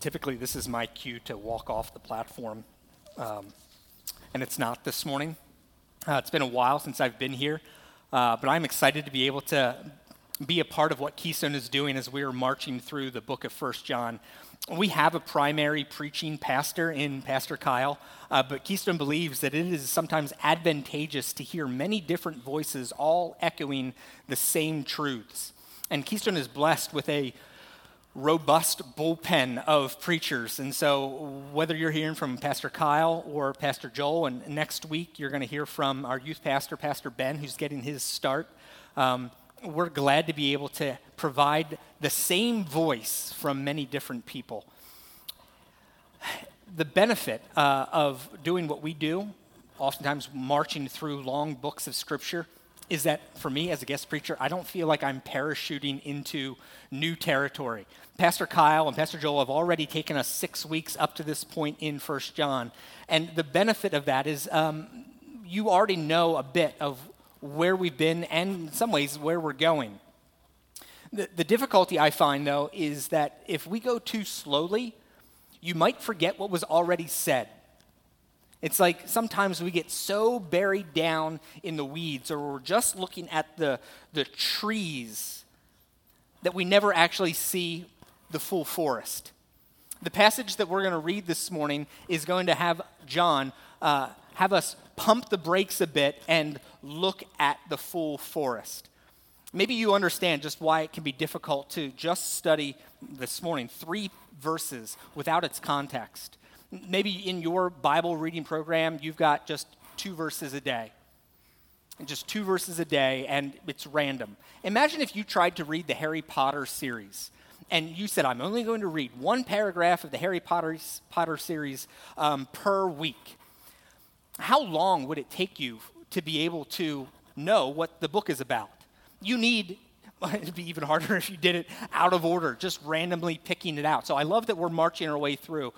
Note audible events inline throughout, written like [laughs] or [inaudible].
typically this is my cue to walk off the platform, um, and it's not this morning. Uh, it's been a while since I've been here, uh, but I'm excited to be able to be a part of what Keystone is doing as we are marching through the book of First John. We have a primary preaching pastor in Pastor Kyle, uh, but Keystone believes that it is sometimes advantageous to hear many different voices all echoing the same truths. And Keystone is blessed with a robust bullpen of preachers. And so, whether you're hearing from Pastor Kyle or Pastor Joel, and next week you're going to hear from our youth pastor, Pastor Ben, who's getting his start. Um, we're glad to be able to provide the same voice from many different people. The benefit uh, of doing what we do, oftentimes marching through long books of Scripture, is that for me as a guest preacher, I don't feel like I'm parachuting into new territory. Pastor Kyle and Pastor Joel have already taken us six weeks up to this point in First John. And the benefit of that is um, you already know a bit of where we've been and in some ways where we're going. The, the difficulty I find, though, is that if we go too slowly, you might forget what was already said. It's like sometimes we get so buried down in the weeds or we're just looking at the, the trees that we never actually see the full forest. The passage that we're going to read this morning is going to have John uh, have us pump the brakes a bit and look at the full forest. Maybe you understand just why it can be difficult to just study this morning three verses without its context. Maybe in your Bible reading program, you've got just two verses a day. Just two verses a day, and it's random. Imagine if you tried to read the Harry Potter series and you said, I'm only going to read one paragraph of the Harry Potter, Potter series um, per week. How long would it take you to be able to know what the book is about? You need [laughs] it'd be even harder [laughs] if you did it out of order, just randomly picking it out. So I love that we're marching our way through.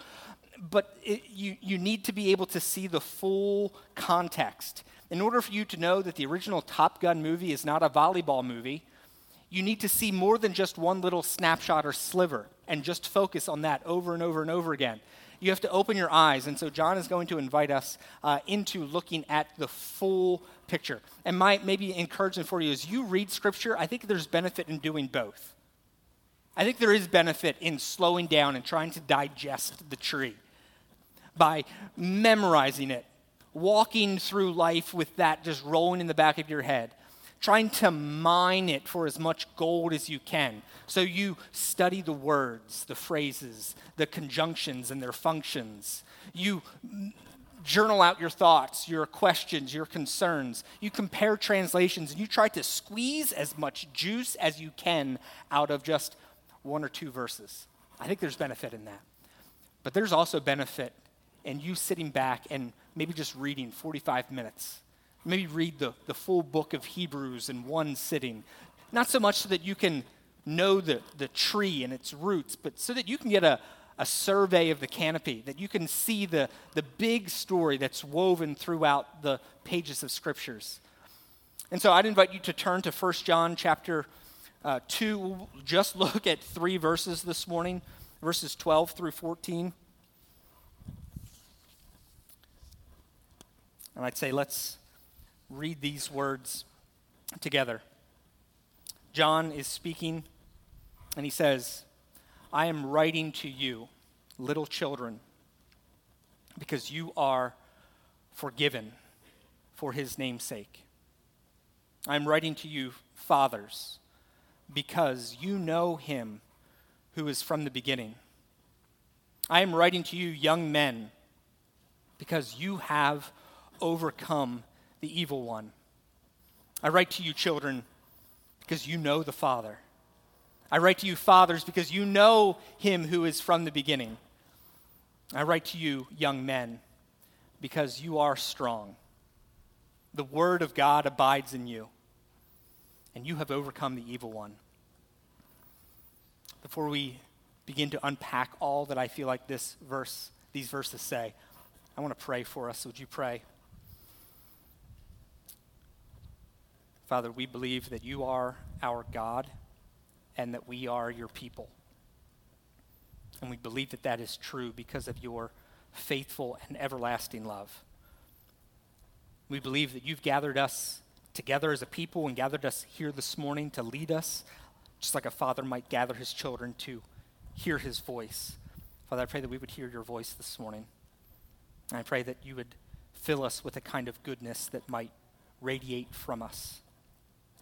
But it, you, you need to be able to see the full context. In order for you to know that the original Top Gun movie is not a volleyball movie, you need to see more than just one little snapshot or sliver and just focus on that over and over and over again. You have to open your eyes. And so John is going to invite us uh, into looking at the full picture. And my maybe encouragement for you is you read scripture, I think there's benefit in doing both. I think there is benefit in slowing down and trying to digest the tree by memorizing it, walking through life with that just rolling in the back of your head trying to mine it for as much gold as you can. So you study the words, the phrases, the conjunctions, and their functions. You journal out your thoughts, your questions, your concerns. You compare translations, and you try to squeeze as much juice as you can out of just one or two verses. I think there's benefit in that. But there's also benefit in you sitting back and maybe just reading 45 minutes maybe read the, the full book of Hebrews in one sitting. Not so much so that you can know the, the tree and its roots, but so that you can get a, a survey of the canopy, that you can see the, the big story that's woven throughout the pages of scriptures. And so I'd invite you to turn to 1 John chapter uh, 2. We'll just [laughs] look at three verses this morning, verses 12 through 14. And I'd say let's read these words together. John is speaking, and he says, I am writing to you, little children, because you are forgiven for his name's sake. I am writing to you, fathers, because you know him who is from the beginning. I am writing to you, young men, because you have overcome the evil one. I write to you, children, because you know the Father. I write to you, fathers, because you know him who is from the beginning. I write to you, young men, because you are strong. The word of God abides in you, and you have overcome the evil one. Before we begin to unpack all that I feel like this verse, these verses say, I want to pray for us. Would you pray? Father, we believe that you are our God and that we are your people. And we believe that that is true because of your faithful and everlasting love. We believe that you've gathered us together as a people and gathered us here this morning to lead us, just like a father might gather his children to hear his voice. Father, I pray that we would hear your voice this morning. And I pray that you would fill us with a kind of goodness that might radiate from us.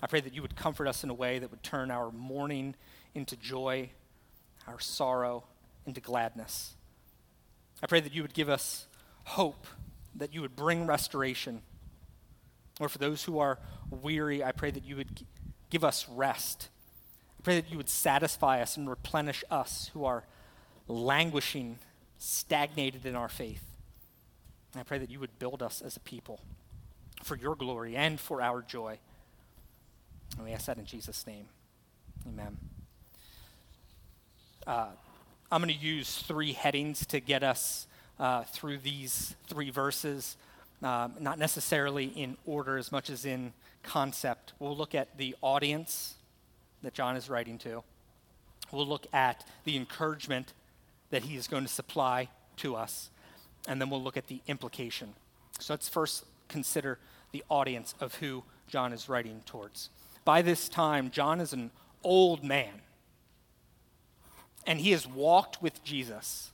I pray that you would comfort us in a way that would turn our mourning into joy, our sorrow into gladness. I pray that you would give us hope, that you would bring restoration. Or for those who are weary, I pray that you would give us rest. I pray that you would satisfy us and replenish us who are languishing, stagnated in our faith. And I pray that you would build us as a people for your glory and for our joy. And we ask that in Jesus' name. Amen. Uh, I'm going to use three headings to get us uh, through these three verses, um, not necessarily in order as much as in concept. We'll look at the audience that John is writing to, we'll look at the encouragement that he is going to supply to us, and then we'll look at the implication. So let's first consider the audience of who John is writing towards. By this time, John is an old man, and he has walked with Jesus.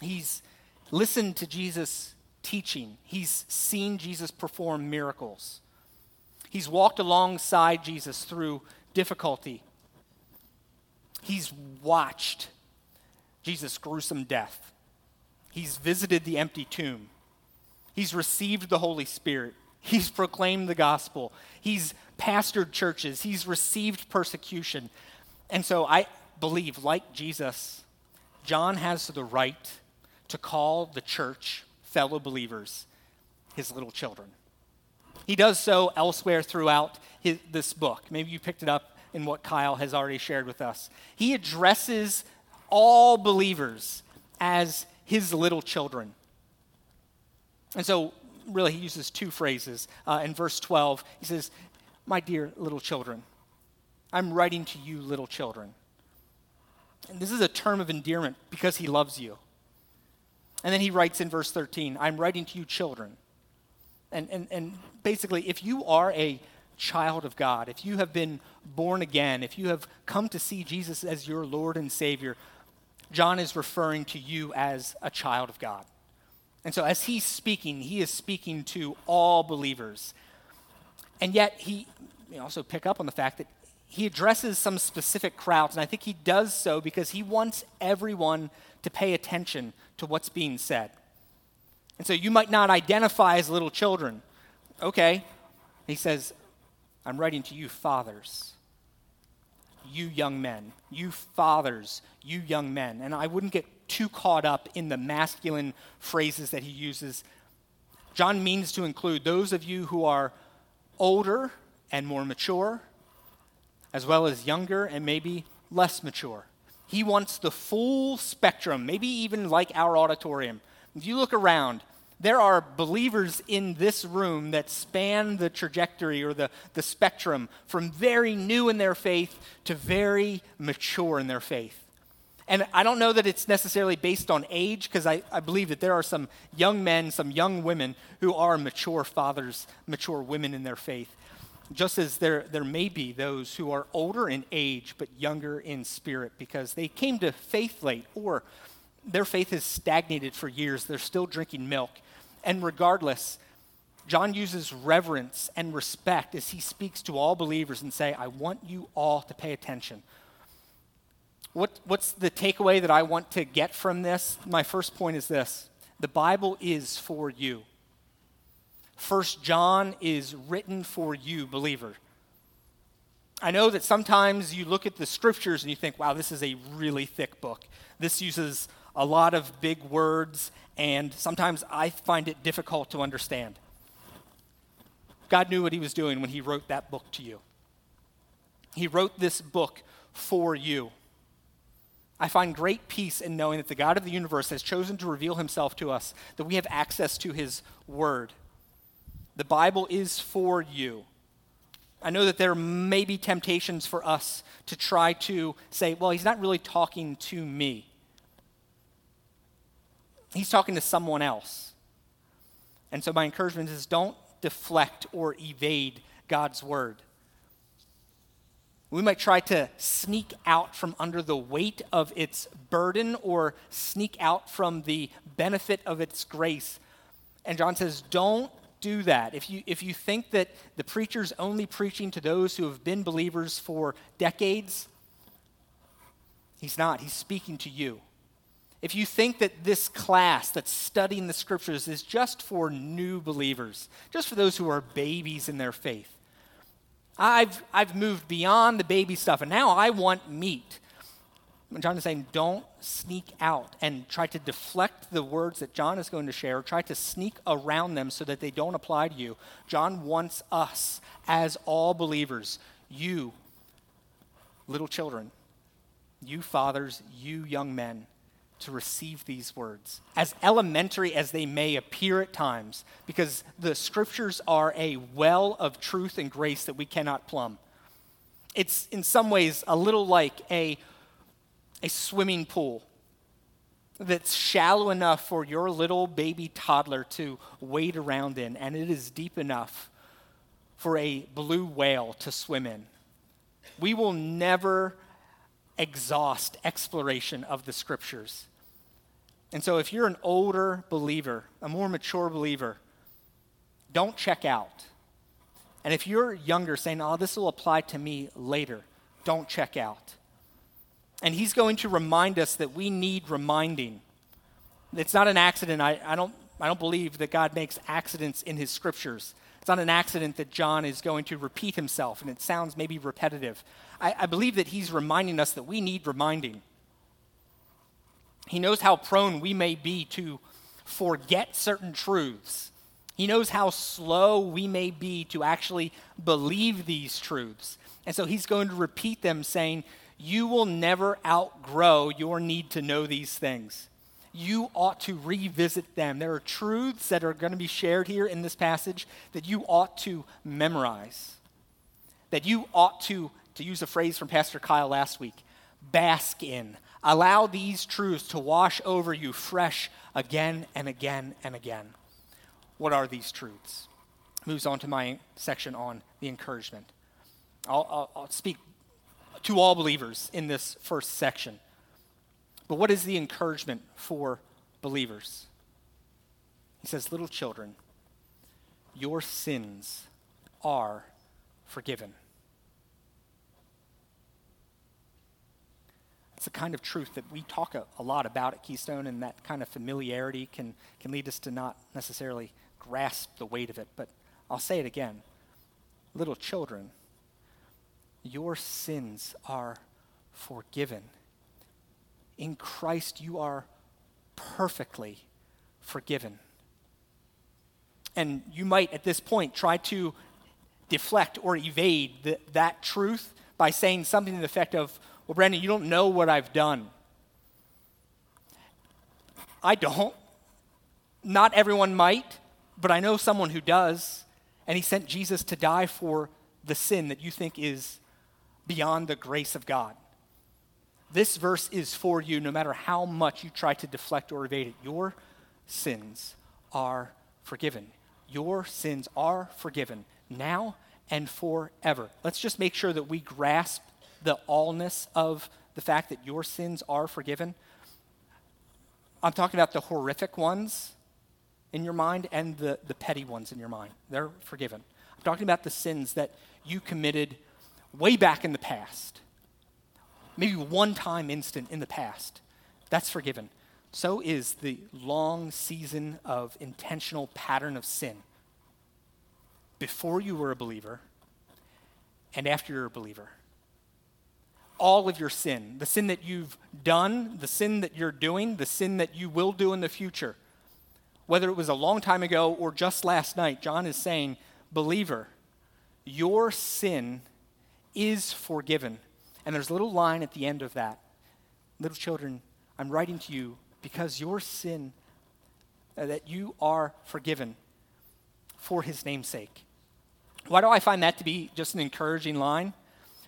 He's listened to Jesus teaching, he's seen Jesus perform miracles. He's walked alongside Jesus through difficulty. He's watched Jesus' gruesome death. He's visited the empty tomb. He's received the Holy Spirit. He's proclaimed the gospel. He's pastored churches. He's received persecution. And so I believe, like Jesus, John has the right to call the church, fellow believers, his little children. He does so elsewhere throughout his, this book. Maybe you picked it up in what Kyle has already shared with us. He addresses all believers as his little children. And so, really, he uses two phrases. Uh, in verse 12, he says, My dear little children, I'm writing to you, little children. And this is a term of endearment because he loves you. And then he writes in verse 13, I'm writing to you, children. And, and, and basically, if you are a child of God, if you have been born again, if you have come to see Jesus as your Lord and Savior, John is referring to you as a child of God. And so, as he's speaking, he is speaking to all believers. And yet, he also pick up on the fact that he addresses some specific crowds. And I think he does so because he wants everyone to pay attention to what's being said. And so, you might not identify as little children. Okay. He says, I'm writing to you, fathers you young men, you fathers, you young men. And I wouldn't get too caught up in the masculine phrases that he uses. John means to include those of you who are older and more mature, as well as younger and maybe less mature. He wants the full spectrum, maybe even like our auditorium. If you look around, there are believers in this room that span the trajectory or the, the spectrum from very new in their faith to very mature in their faith. And I don't know that it's necessarily based on age, because I, I believe that there are some young men, some young women who are mature fathers, mature women in their faith. Just as there, there may be those who are older in age but younger in spirit because they came to faith late or their faith has stagnated for years. They're still drinking milk. And regardless, John uses reverence and respect as he speaks to all believers and say, I want you all to pay attention. What, what's the takeaway that I want to get from this? My first point is this the Bible is for you. First John is written for you, believer. I know that sometimes you look at the scriptures and you think, wow, this is a really thick book. This uses a lot of big words, and sometimes I find it difficult to understand. God knew what He was doing when He wrote that book to you. He wrote this book for you. I find great peace in knowing that the God of the universe has chosen to reveal Himself to us, that we have access to His Word. The Bible is for you. I know that there may be temptations for us to try to say, well, He's not really talking to me. he's talking to someone else. And so my encouragement is don't deflect or evade God's word. We might try to sneak out from under the weight of its burden or sneak out from the benefit of its grace. And John says, don't do that. If you, if you think that the preacher's only preaching to those who have been believers for decades, he's not. He's speaking to you. If you think that this class that's studying the scriptures is just for new believers, just for those who are babies in their faith, I've, I've moved beyond the baby stuff, and now I want meat. John is saying, don't sneak out and try to deflect the words that John is going to share, try to sneak around them so that they don't apply to you. John wants us, as all believers, you, little children, you fathers, you young men, to receive these words, as elementary as they may appear at times, because the scriptures are a well of truth and grace that we cannot plumb. It's in some ways a little like a, a swimming pool that's shallow enough for your little baby toddler to wade around in, and it is deep enough for a blue whale to swim in. We will never exhaust exploration of the scriptures. And so, if you're an older believer, a more mature believer, don't check out. And if you're younger, saying, oh, this will apply to me later, don't check out. And he's going to remind us that we need reminding. It's not an accident. I, I, don't, I don't believe that God makes accidents in his scriptures. It's not an accident that John is going to repeat himself, and it sounds maybe repetitive. I, I believe that he's reminding us that we need reminding. He knows how prone we may be to forget certain truths. He knows how slow we may be to actually believe these truths. And so he's going to repeat them, saying, You will never outgrow your need to know these things. You ought to revisit them. There are truths that are going to be shared here in this passage that you ought to memorize. That you ought to, to use a phrase from Pastor Kyle last week, bask in, Allow these truths to wash over you fresh again and again and again. What are these truths? Moves on to my section on the encouragement. I'll, I'll, I'll speak to all believers in this first section. But what is the encouragement for believers? He says, Little children, your sins are forgiven. It's the kind of truth that we talk a, a, lot about at Keystone, and that kind of familiarity can, can lead us to not necessarily grasp the weight of it. But I'll say it again little children, your sins are forgiven. In Christ, you are perfectly forgiven. And you might, at this point, try to deflect or evade the, that truth by saying something to the effect of, well, Brandon, you don't know what I've done. I don't. Not everyone might, but I know someone who does. And he sent Jesus to die for the sin that you think is beyond the grace of God. This verse is for you no matter how much you try to deflect or evade it. Your sins are forgiven. Your sins are forgiven now and forever. Let's just make sure that we grasp the allness of the fact that your sins are forgiven. I'm talking about the horrific ones in your mind and the, the petty ones in your mind. They're forgiven. I'm talking about the sins that you committed way back in the past, maybe one time instant in the past. That's forgiven. So is the long season of intentional pattern of sin before you were a believer and after you're a believer all of your sin the sin that you've done, the sin that you're doing, the sin that you will do in the future. Whether it was a long time ago or just last night, John is saying, Believer, your sin is forgiven. And there's a little line at the end of that. Little children, I'm writing to you because your sin, uh, that you are forgiven for his name's sake. Why do I find that to be just an encouraging line?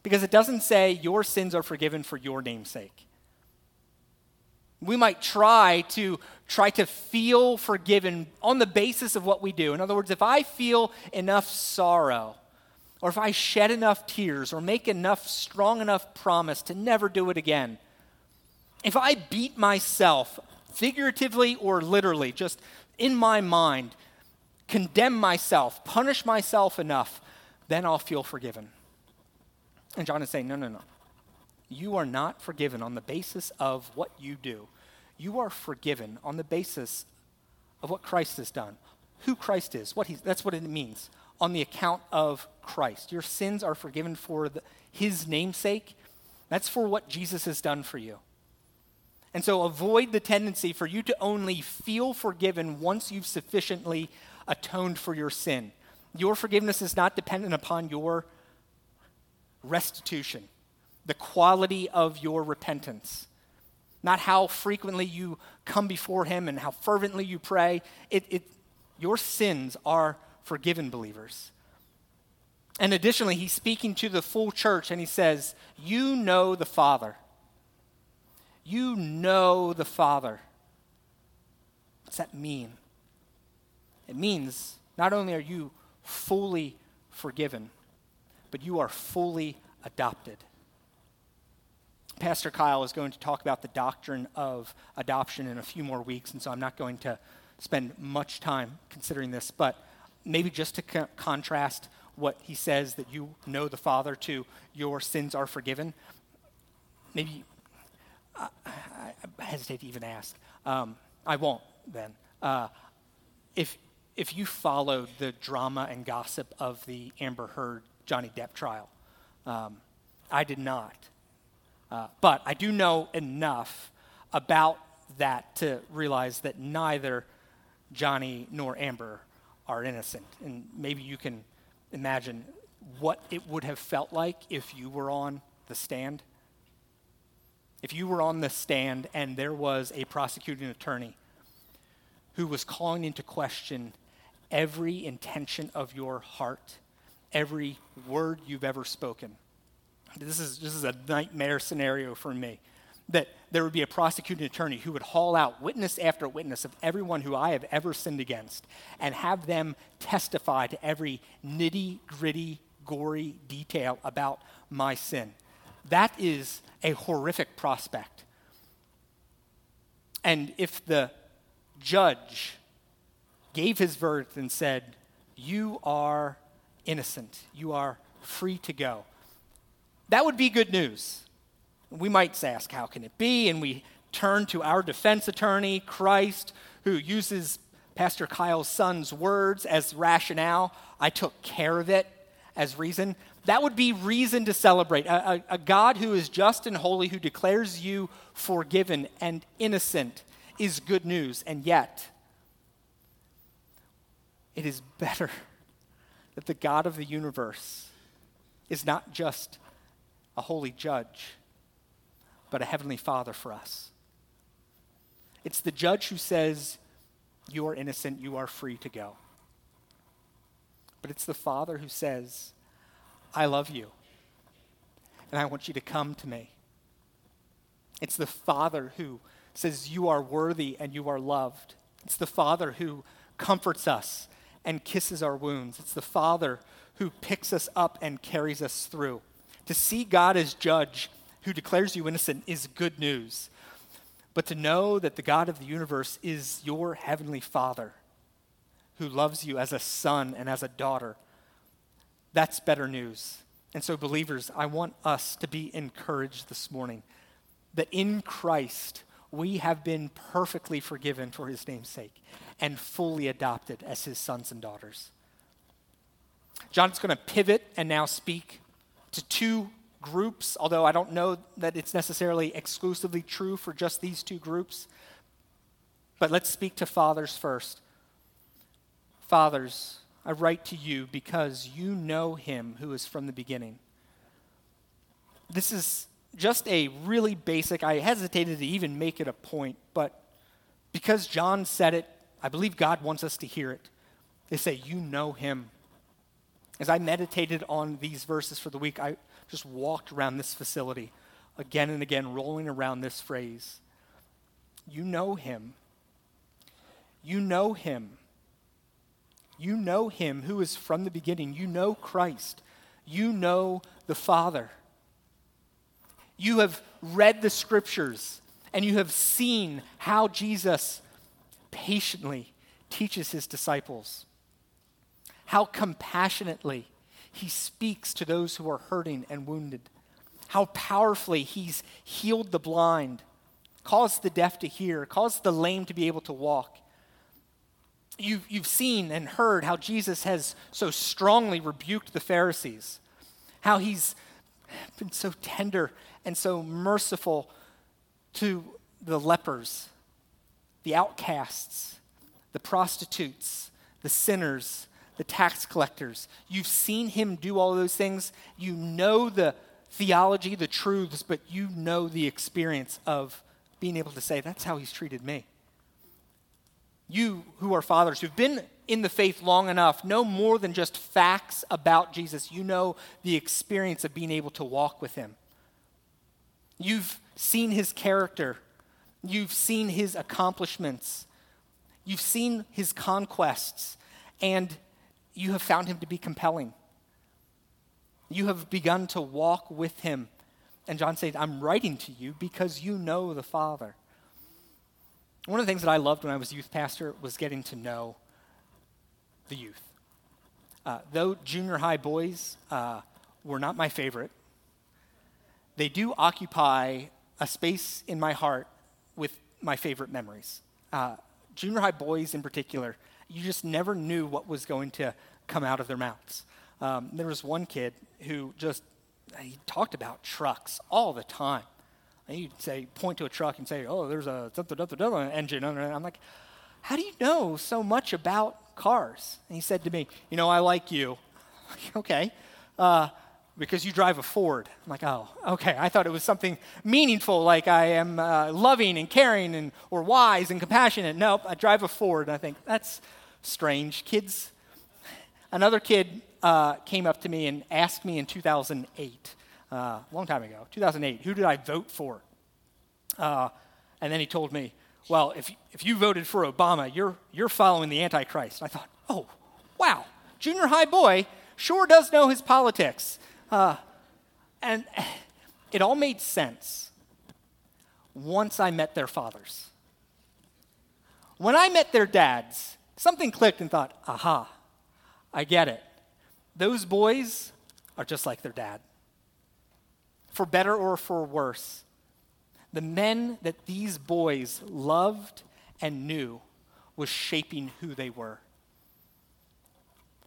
Because it doesn't say your sins are forgiven for your name's sake. We might try to try to feel forgiven on the basis of what we do. In other words, if I feel enough sorrow, or if I shed enough tears, or make enough strong enough promise to never do it again, if I beat myself, figuratively or literally, just in my mind, condemn myself, punish myself enough, then I'll feel forgiven. And John is saying, no, no, no. You are not forgiven on the basis of what you do. You are forgiven on the basis of what Christ has done, who Christ is. What he's, that's what it means. On the account of Christ. Your sins are forgiven for the, his namesake. That's for what Jesus has done for you. And so avoid the tendency for you to only feel forgiven once you've sufficiently atoned for your sin. Your forgiveness is not dependent upon your restitution the quality of your repentance, not how frequently you come before Him and how fervently you pray. It, it, your sins are forgiven, believers. And additionally, he's speaking to the full church and he says, You know the Father. You know the Father. What's that mean? It means not only are you fully forgiven, but you are fully adopted. Pastor Kyle is going to talk about the doctrine of adoption in a few more weeks, and so I'm not going to spend much time considering this, but maybe just to co- contrast what he says that you know the Father to your sins are forgiven. Maybe I, I hesitate to even ask. Um, I won't then. Uh, if if you followed the drama and gossip of the Amber Heard Johnny Depp trial, um, I did not. Uh, but I do know enough about that to realize that neither Johnny nor Amber are innocent. And maybe you can imagine what it would have felt like if you were on the stand. If you were on the stand and there was a prosecuting attorney who was calling into question every intention of your heart, every word you've ever spoken, this is, this is a nightmare scenario for me. That there would be a prosecuting attorney who would haul out witness after witness of everyone who I have ever sinned against and have them testify to every nitty gritty, gory detail about my sin. That is a horrific prospect. And if the judge gave his verdict and said, You are innocent, you are free to go, that would be good news. We might ask, how can it be? And we turn to our defense attorney, Christ, who uses Pastor Kyle's son's words as rationale. I took care of it as reason. That would be reason to celebrate. A, a, a, God who is just and holy, who declares you forgiven and innocent, is good news. And yet, it is better that the God of the universe is not just a holy judge, but a heavenly father for us. It's the judge who says, You are innocent, you are free to go. But it's the father who says, I love you, and I want you to come to me. It's the father who says, You are worthy and you are loved. It's the father who comforts us and kisses our wounds. It's the father who picks us up and carries us through. To see God as judge who declares you innocent is good news. But to know that the God of the universe is your heavenly Father who loves you as a son and as a daughter, that's better news. And so, believers, I want us to be encouraged this morning that in Christ we have been perfectly forgiven for his name's sake and fully adopted as his sons and daughters. John's going to pivot and now speak to two groups, although I don't know that it's necessarily exclusively true for just these two groups. But let's speak to fathers first. Fathers, I write to you because you know him who is from the beginning. This is just a really basic, I hesitated to even make it a point, but because John said it, I believe God wants us to hear it. They say, You know him. As I meditated on these verses for the week, I just walked around this facility again and again, rolling around this phrase. You know him. You know him. You know him who is from the beginning. You know Christ. You know the Father. You have read the scriptures and you have seen how Jesus patiently teaches his disciples, how compassionately he speaks to those who are hurting and wounded, how powerfully he's healed the blind, caused the deaf to hear, caused the lame to be able to walk. You've, you've seen and heard how Jesus has so strongly rebuked the Pharisees, how he's been so tender and so merciful to the lepers, the outcasts, the prostitutes, the sinners, the tax collectors. You've seen him do all those things. You know the theology, the truths, but you know the experience of being able to say, that's how he's treated me. You who are fathers, who've been in the faith long enough, know more than just facts about Jesus. You know the experience of being able to walk with him. You've seen his character, you've seen his accomplishments, you've seen his conquests, and you have found him to be compelling. You have begun to walk with him. And John says, I'm writing to you because you know the Father. One of the things that I loved when I was youth pastor was getting to know the youth. Uh, though junior high boys uh, were not my favorite, they do occupy a space in my heart with my favorite memories. Uh, junior high boys, in particular, you just never knew what was going to come out of their mouths. Um, there was one kid who just he talked about trucks all the time. And he'd say, point to a truck and say, "Oh, there's a engine under it." I'm like, "How do you know so much about cars?" And he said to me, "You know, I like you." [laughs] okay. Uh, because you drive a Ford. I'm like, oh, okay. I thought it was something meaningful, like I am uh, loving and caring and or wise and compassionate. Nope, I drive a Ford. And I think that's strange. Kids. Another kid uh, came up to me and asked me in 2008, uh, a long time ago, 2008, who did I vote for? Uh, and then he told me, well, if, if you voted for Obama, you're, you're following the Antichrist. I thought, oh, wow, junior high boy sure does know his politics. Uh, and it all made sense once I met their fathers. When I met their dads, something clicked and thought, aha, I get it. Those boys are just like their dad. For better or for worse, the men that these boys loved and knew was shaping who they were.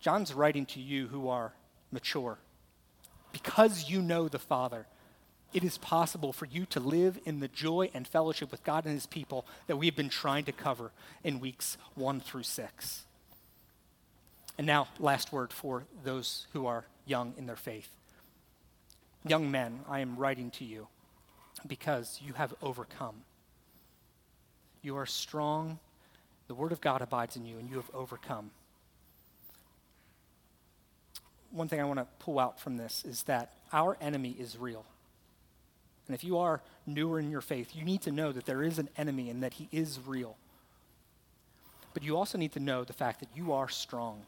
John's writing to you who are mature because you know the Father, it is possible for you to live in the joy and fellowship with God and His people that we've been trying to cover in weeks one through six. And now, last word for those who are young in their faith. Young men, I am writing to you because you have overcome. You are strong. The Word of God abides in you, and you have overcome one thing I want to pull out from this is that our enemy is real. And if you are newer in your faith, you need to know that there is an enemy and that he is real. But you also need to know the fact that you are strong.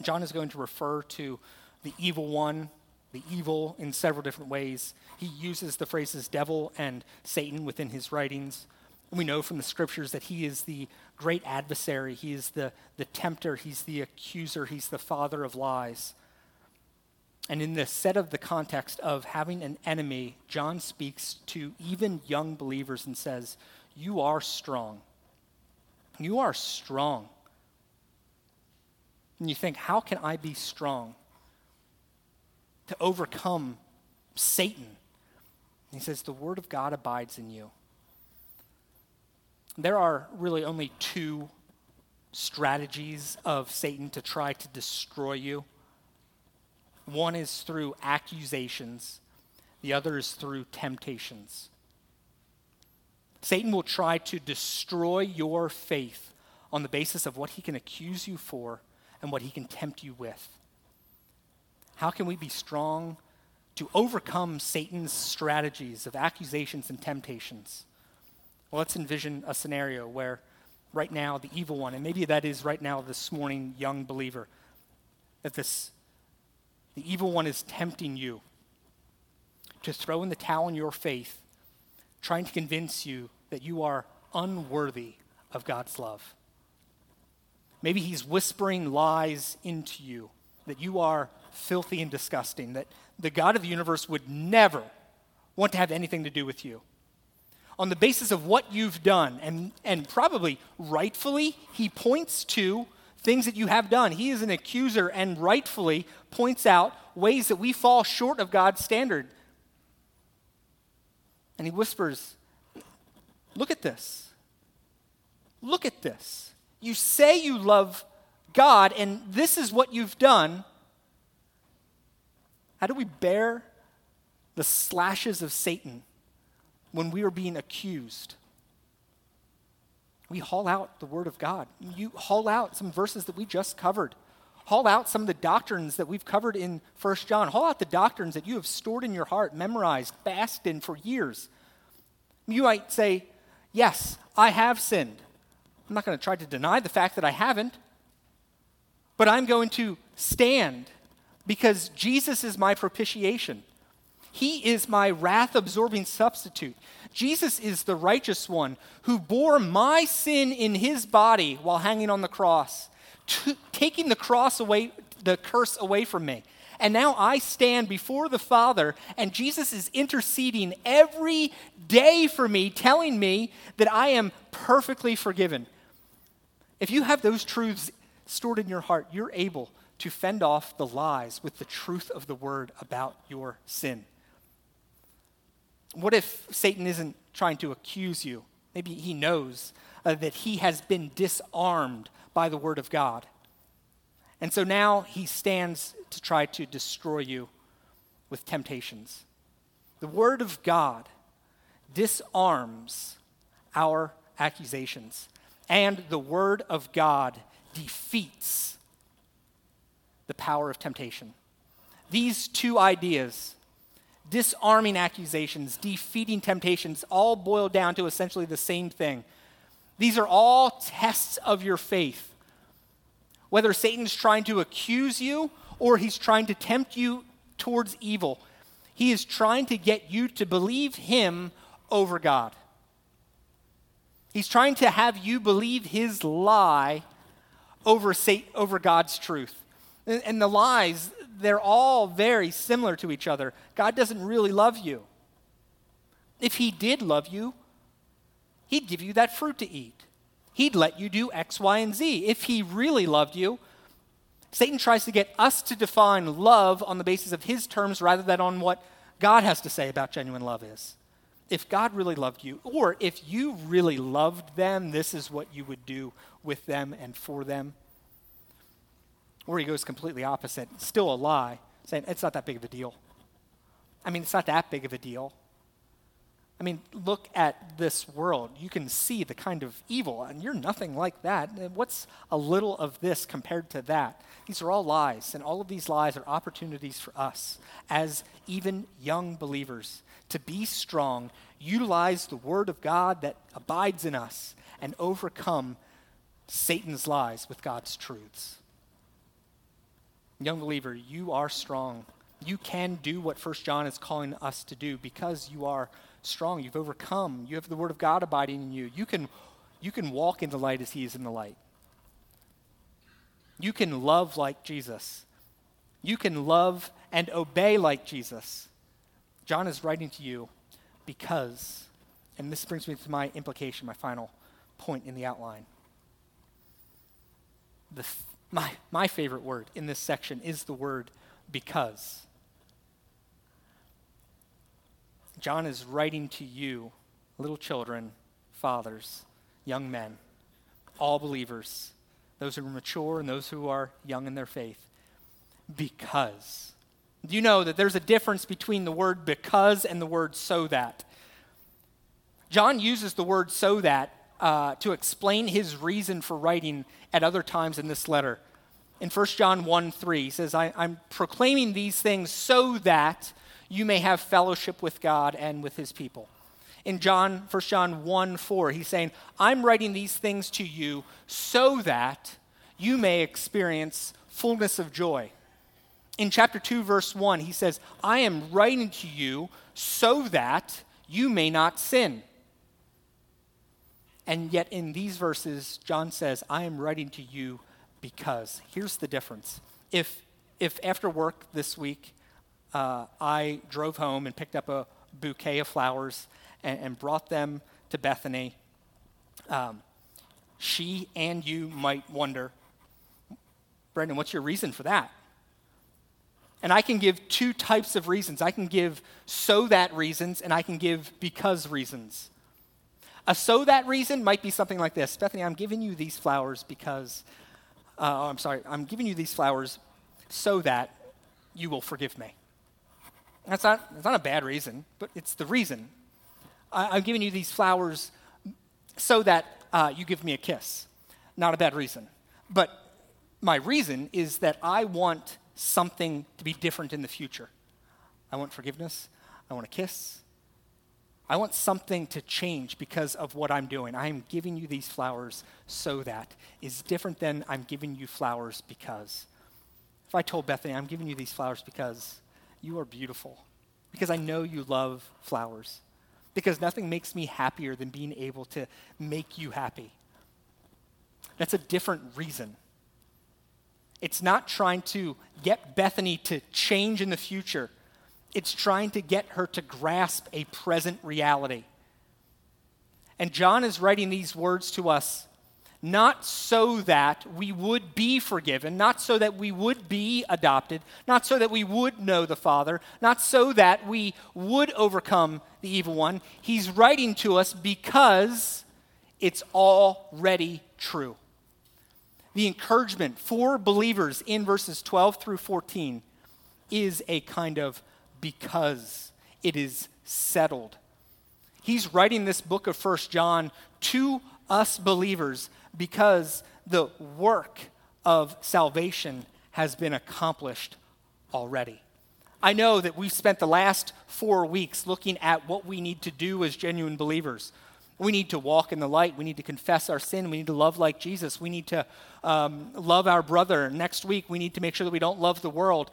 John is going to refer to the evil one, the evil, in several different ways. He uses the phrases devil and Satan within his writings. We know from the scriptures that he is the great adversary, he is the, the tempter, he's the accuser, he's the father of lies. And in the set of the context of having an enemy, John speaks to even young believers and says, You are strong. You are strong. And you think, How can I be strong to overcome Satan? And he says, The word of God abides in you. There are really only two strategies of Satan to try to destroy you. One is through accusations, the other is through temptations. Satan will try to destroy your faith on the basis of what he can accuse you for and what he can tempt you with. How can we be strong to overcome Satan's strategies of accusations and temptations? Well, let's envision a scenario where right now the evil one, and maybe that is right now this morning, young believer, that this the evil one is tempting you to throw in the towel in your faith, trying to convince you that you are unworthy of God's love. Maybe he's whispering lies into you that you are filthy and disgusting, that the God of the universe would never want to have anything to do with you. On the basis of what you've done, and, and probably rightfully, he points to things that you have done. He is an accuser and rightfully points out ways that we fall short of God's standard. And he whispers, Look at this. Look at this. You say you love God, and this is what you've done. How do we bear the slashes of Satan when we are being accused? We haul out the Word of God. You haul out some verses that we just covered. Haul out some of the doctrines that we've covered in 1 John. Haul out the doctrines that you have stored in your heart, memorized, fasted in for years. You might say, Yes, I have sinned. I'm not going to try to deny the fact that I haven't, but I'm going to stand because Jesus is my propitiation. He is my wrath absorbing substitute. Jesus is the righteous one who bore my sin in his body while hanging on the cross, t- taking the cross away, the curse away from me. And now I stand before the Father, and Jesus is interceding every day for me, telling me that I am perfectly forgiven. If you have those truths stored in your heart, you're able to fend off the lies with the truth of the word about your sin. What if Satan isn't trying to accuse you? Maybe he knows uh, that he has been disarmed by the word of God. And so now he stands to try to destroy you with temptations. The word of God disarms our accusations, and the word of God defeats the power of temptation. These two ideas, disarming accusations, defeating temptations, all boil down to essentially the same thing. These are all tests of your faith. Whether Satan's trying to accuse you or he's trying to tempt you towards evil, he is trying to get you to believe him over God. He's trying to have you believe his lie over, over God's truth. And the lies, they're all very similar to each other. God doesn't really love you. If he did love you, he'd give you that fruit to eat. He'd let you do X, Y, and Z. If he really loved you, Satan tries to get us to define love on the basis of his terms rather than on what God has to say about genuine love is. If God really loved you, or if you really loved them, this is what you would do with them and for them. Or he goes completely opposite, still a lie, saying it's not that big of a deal. I mean, it's not that big of a deal. I mean, look at this world. You can see the kind of evil, and you're nothing like that. What's a little of this compared to that? These are all lies, and all of these lies are opportunities for us as even young believers to be strong, utilize the word of God that abides in us, and overcome Satan's lies with God's truths. Young believer, you are strong. You can do what First John is calling us to do because you are strong. You've overcome. You have the Word of God abiding in you. You can, you can walk in the light as He is in the light. You can love like Jesus. You can love and obey like Jesus. John is writing to you because, and this brings me to my implication, my final point in the outline. The, my, my favorite word in this section is the word because. John is writing to you, little children, fathers, young men, all believers, those who are mature and those who are young in their faith, because. You know that there's a difference between the word because and the word so that? John uses the word so that uh, to explain his reason for writing at other times in this letter. In 1 John 1 3, he says, I, I'm proclaiming these things so that you may have fellowship with God and with his people. In John, 1 John 1 4, he's saying, I'm writing these things to you so that you may experience fullness of joy. In chapter 2, verse 1, he says, I am writing to you so that you may not sin. And yet, in these verses, John says, I am writing to you because. Here's the difference. If, if after work this week, uh, I drove home and picked up a bouquet of flowers and, and brought them to Bethany, um, she and you might wonder, Brendan, what's your reason for that? And I can give two types of reasons. I can give so that reasons, and I can give because reasons. A so that reason might be something like this Bethany, I'm giving you these flowers because, uh, oh, I'm sorry, I'm giving you these flowers so that you will forgive me. That's not, that's not a bad reason, but it's the reason. I, am giving you these flowers so that uh, you give me a kiss. Not a bad reason. But my reason is that I want something to be different in the future. I want forgiveness. I want a kiss. I want something to change because of what I'm doing. I am giving you these flowers so that is different than I'm giving you flowers because. If I told Bethany, I'm giving you these flowers because you are beautiful, because I know you love flowers, because nothing makes me happier than being able to make you happy. That's a different reason. It's not trying to get Bethany to change in the future, it's trying to get her to grasp a present reality. And John is writing these words to us not so that we would be forgiven, not so that we would be adopted, not so that we would know the Father, not so that we would overcome the evil one. He's writing to us because it's already true the encouragement for believers in verses 12 through 14 is a kind of because it is settled. He's writing this book of First John to us believers because the work of salvation has been accomplished already. I know that we've spent the last four weeks looking at what we need to do as genuine believers. We need to walk in the light. We need to confess our sin. We need to love like Jesus. We need to um, love our brother. Next week, we need to make sure that we don't love the world.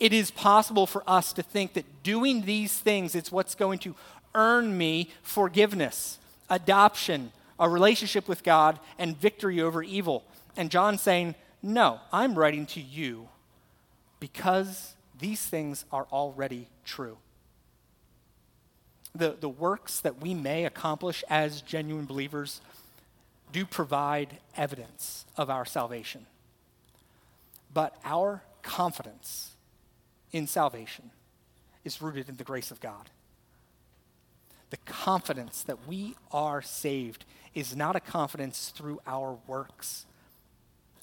It is possible for us to think that doing these things is what's going to earn me forgiveness, adoption, a relationship with God, and victory over evil. And John saying, No, I'm writing to you because these things are already true the, the works that we may accomplish as genuine believers do provide evidence of our salvation. But our confidence in salvation is rooted in the grace of God. The confidence that we are saved is not a confidence through our works.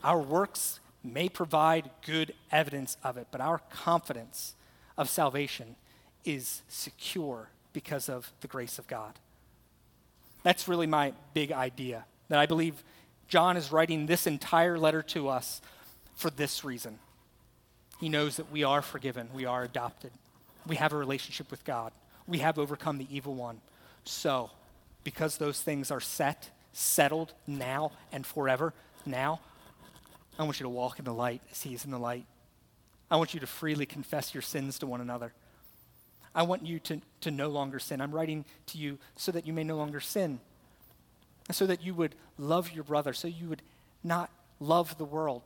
Our works may provide good evidence of it, but our confidence of salvation is secure because of the grace of God. That's really my big idea. That I believe John is writing this entire letter to us for this reason. He knows that we are forgiven, we are adopted, we have a relationship with God, we have overcome the evil one. So, because those things are set, settled now and forever, now, I want you to walk in the light as He is in the light. I want you to freely confess your sins to one another. I want you to, to no longer sin. I'm writing to you so that you may no longer sin, so that you would love your brother, so you would not love the world.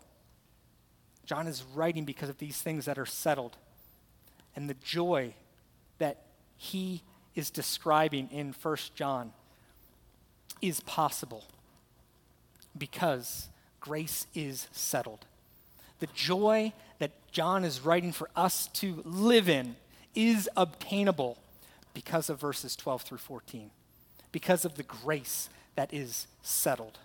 John is writing because of these things that are settled. And the joy that he is describing in 1 John is possible because grace is settled. The joy that John is writing for us to live in is obtainable because of verses 12 through 14, because of the grace that is settled.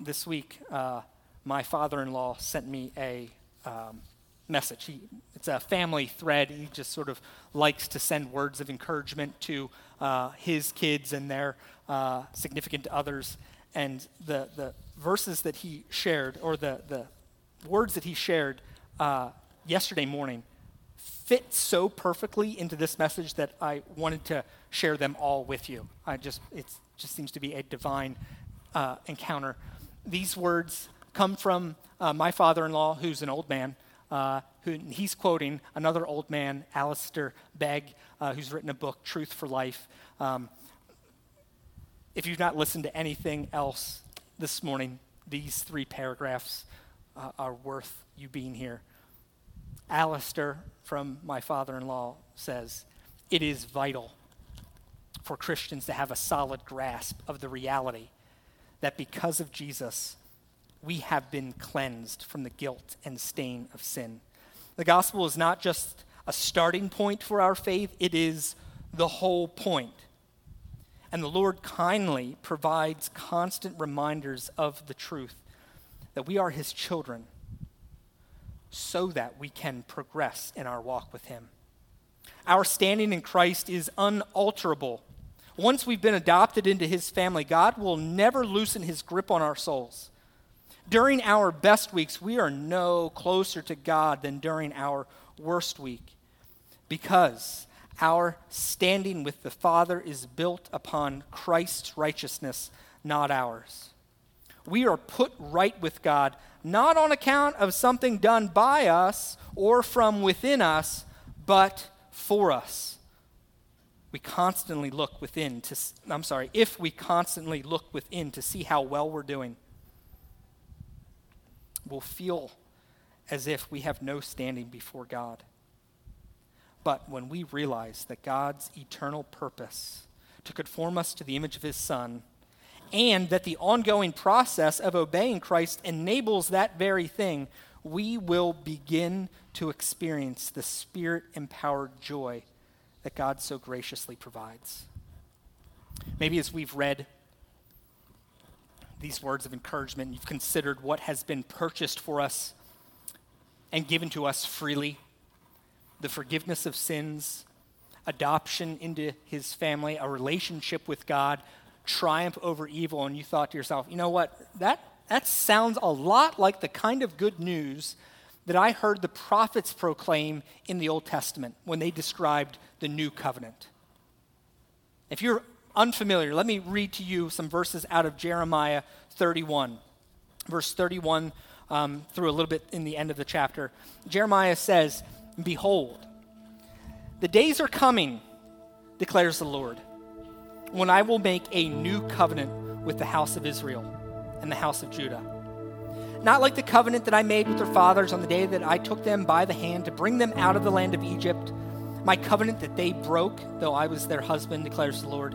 This week, uh, my father in law sent me a um, message. He, it's a family thread. He just sort of likes to send words of encouragement to uh, his kids and their uh, significant others. And the, the verses that he shared, or the, the words that he shared uh, yesterday morning, fit so perfectly into this message that I wanted to share them all with you. I just it just seems to be a divine uh, encounter. These words come from uh, my father-in-law, who's an old man. Uh, who he's quoting another old man, Alistair Begg, uh, who's written a book, Truth for Life. Um, if you've not listened to anything else this morning, these three paragraphs uh, are worth you being here. Alistair from my father in law says, It is vital for Christians to have a solid grasp of the reality that because of Jesus, we have been cleansed from the guilt and stain of sin. The gospel is not just a starting point for our faith, it is the whole point. And the Lord kindly provides constant reminders of the truth that we are His children so that we can progress in our walk with Him. Our standing in Christ is unalterable. Once we've been adopted into His family, God will never loosen His grip on our souls. During our best weeks, we are no closer to God than during our worst week because our standing with the Father is built upon Christ's righteousness, not ours. We are put right with God not on account of something done by us or from within us, but for us. We constantly look within to, I'm sorry, if we constantly look within to see how well we're doing, we'll feel as if we have no standing before God. But when we realize that God's eternal purpose to conform us to the image of his Son and that the ongoing process of obeying Christ enables that very thing, we will begin to experience the spirit empowered joy that God so graciously provides. Maybe as we've read these words of encouragement, you've considered what has been purchased for us and given to us freely the forgiveness of sins, adoption into his family, a relationship with God, triumph over evil, and you thought to yourself, you know what? That, that sounds a lot like the kind of good news that I heard the prophets proclaim in the Old Testament when they described the new covenant. If you're unfamiliar, let me read to you some verses out of Jeremiah 31. Verse 31 um, through a little bit in the end of the chapter. Jeremiah says, Behold, the days are coming, declares the Lord when I will make a new covenant with the house of Israel and the house of Judah. Not like the covenant that I made with their fathers on the day that I took them by the hand to bring them out of the land of Egypt, my covenant that they broke, though I was their husband, declares the Lord.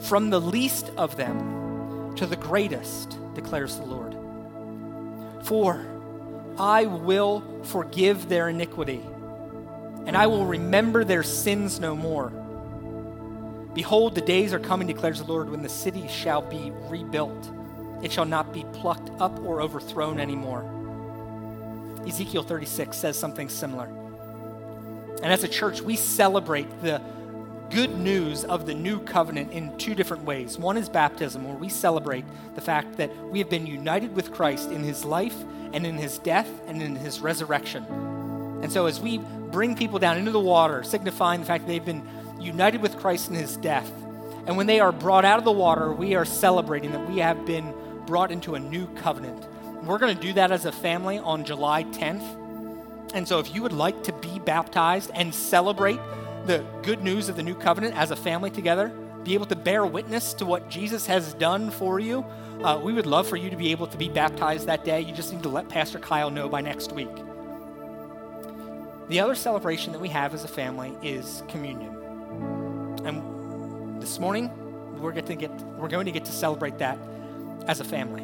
From the least of them to the greatest, declares the Lord. For I will forgive their iniquity, and I will remember their sins no more. Behold, the days are coming, declares the Lord, when the city shall be rebuilt. It shall not be plucked up or overthrown anymore. Ezekiel 36 says something similar. And as a church, we celebrate the good news of the new covenant in two different ways. One is baptism, where we celebrate the fact that we have been united with Christ in his life and in his death and in his resurrection. And so, as we bring people down into the water, signifying the fact that they've been united with Christ in his death. And when they are brought out of the water, we are celebrating that we have been brought into a new covenant. We're going to do that as a family on July 10th. And so if you would like to be baptized and celebrate the good news of the new covenant as a family together, be able to bear witness to what Jesus has done for you, uh, we would love for you to be able to be baptized that day. You just need to let Pastor Kyle know by next week. The other celebration that we have as a family is communion. And this morning, we're going to get, we're going to, get to celebrate that as a family.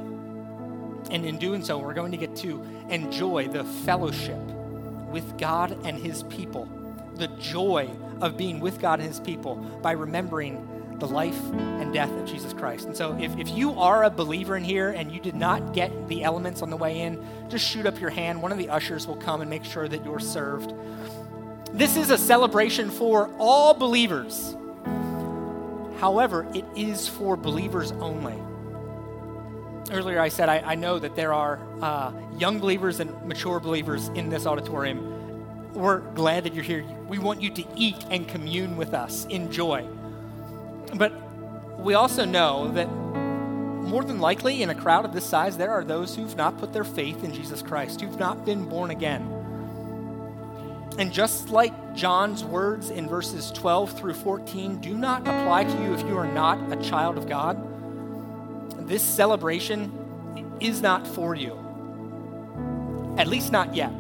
And in doing so, we're going to get to enjoy the fellowship with God and His people the joy of being with God and his people by remembering the life and death of Jesus Christ. And so, if, if you are a believer in here and you did not get the elements on the way in, just shoot up your hand. One of the ushers will come and make sure that you're served. This is a celebration for all believers. However, it is for believers only. Earlier, I said I, I know that there are uh, young believers and mature believers in this auditorium. We're glad that you're here. We want you to eat and commune with us in joy. But we also know that more than likely in a crowd of this size, there are those who've not put their faith in Jesus Christ, who've not been born again. And just like John's words in verses 12 through 14 do not apply to you if you are not a child of God, this celebration is not for you. At least not yet.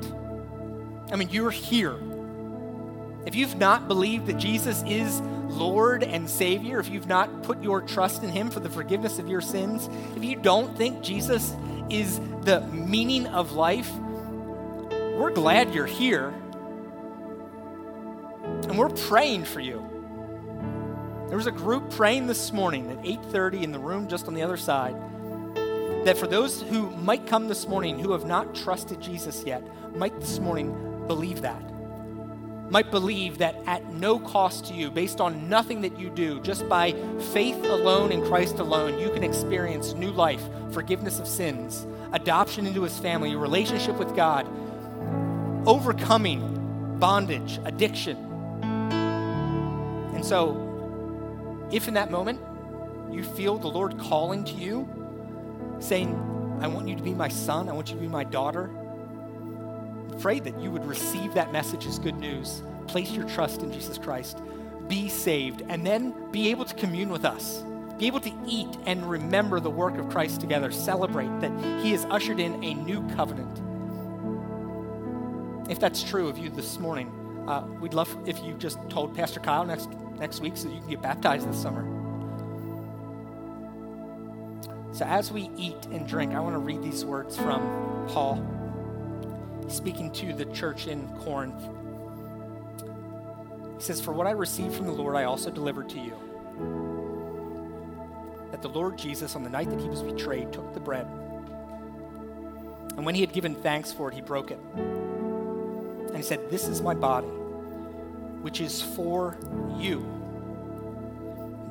I mean, you're here. If you've not believed that Jesus is Lord and Savior, if you've not put your trust in Him for the forgiveness of your sins, if you don't think Jesus is the meaning of life, we're glad you're here. And we're praying for you. There was a group praying this morning at 8:30 in the room just on the other side that for those who might come this morning who have not trusted Jesus yet, might this morning believe that might believe that at no cost to you, based on nothing that you do, just by faith alone in Christ alone, you can experience new life, forgiveness of sins, adoption into his family, a relationship with God, overcoming bondage, addiction. And so, if in that moment you feel the Lord calling to you, saying, I want you to be my son, I want you to be my daughter, pray that you would receive that message as good news. Place your trust in Jesus Christ. Be saved, and then be able to commune with us. Be able to eat and remember the work of Christ together. Celebrate that He has ushered in a new covenant. If that's true of you this morning, uh, we'd love if you just told Pastor Kyle next, next week so you can get baptized this summer. So, as we eat and drink, I want to read these words from Paul speaking to the church in Corinth. He says, For what I received from the Lord, I also delivered to you. That the Lord Jesus, on the night that he was betrayed, took the bread. And when he had given thanks for it, he broke it. And he said, This is my body, which is for you.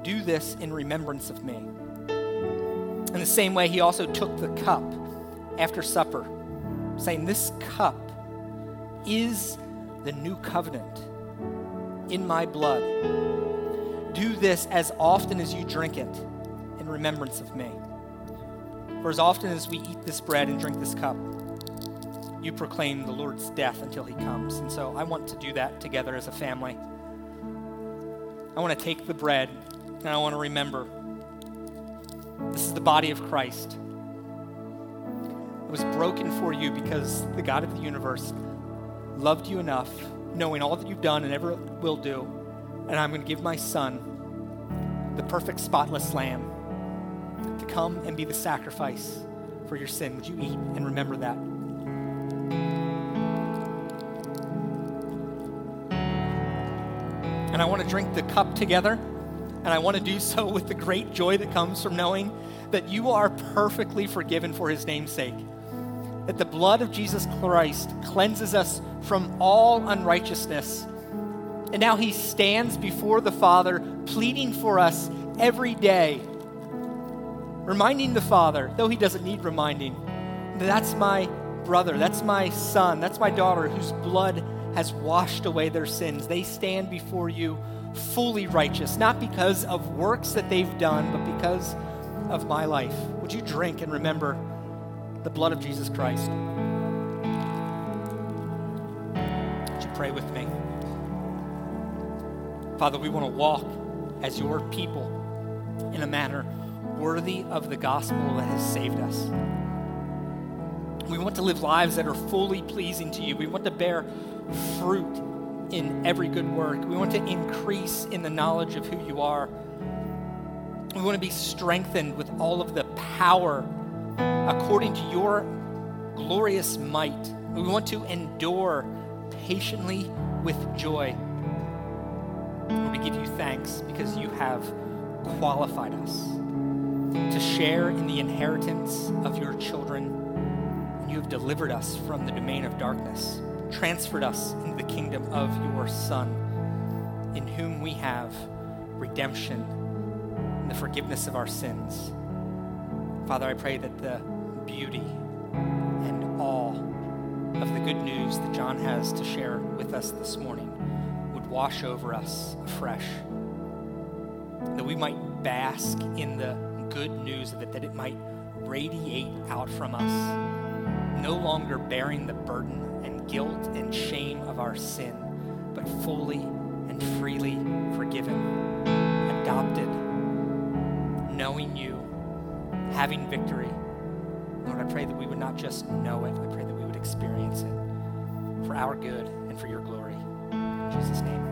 Do this in remembrance of me. In the same way, he also took the cup after supper saying, This cup is the new covenant in my blood. Do this as often as you drink it in remembrance of me. For as often as we eat this bread and drink this cup, you proclaim the Lord's death until he comes. And so I want to do that together as a family. I want to take the bread and I want to remember this is the body of Christ was broken for you because the God of the universe loved you enough, knowing all that you've done and ever will do, and I'm going to give my son, the perfect, spotless lamb, to come and be the sacrifice for your sin. Would you eat and remember that? And I want to drink the cup together, and I want to do so [laughs] with the great joy that comes from knowing that you are perfectly forgiven for his name's sake that the blood of Jesus Christ cleanses us from all unrighteousness. And now he stands before the Father, pleading for us every day, reminding the Father, though he doesn't need reminding, that that's my brother, that's my son, that's my daughter whose blood has washed away their sins. They stand before you fully righteous, not because of works that they've done, but because of my life. Would you drink and remember? The blood of Jesus Christ. Would you pray with me? Father, we want to walk as your people in a manner worthy of the gospel that has saved us. We want to live lives that are fully pleasing to you. We want to bear fruit in every good work. We want to increase in the knowledge of who you are. We want to be strengthened with all of the power according to your glorious might. We want to endure patiently with joy. We give you thanks because you have qualified us to share in the inheritance of your children. And you have delivered us from the domain of darkness, transferred us into the kingdom of your Son, in whom we have redemption and the forgiveness of our sins. Father, I pray that the beauty and awe of the good news that John has to share with us this morning would wash over us afresh. That we might bask in the good news of it, that it might radiate out from us, no longer bearing the burden and guilt and shame of our sin, but fully and freely forgiven, adopted, knowing you, having victory. Lord, I pray that we would not just know it, I pray that we would experience it for our good and for your glory. In Jesus' name.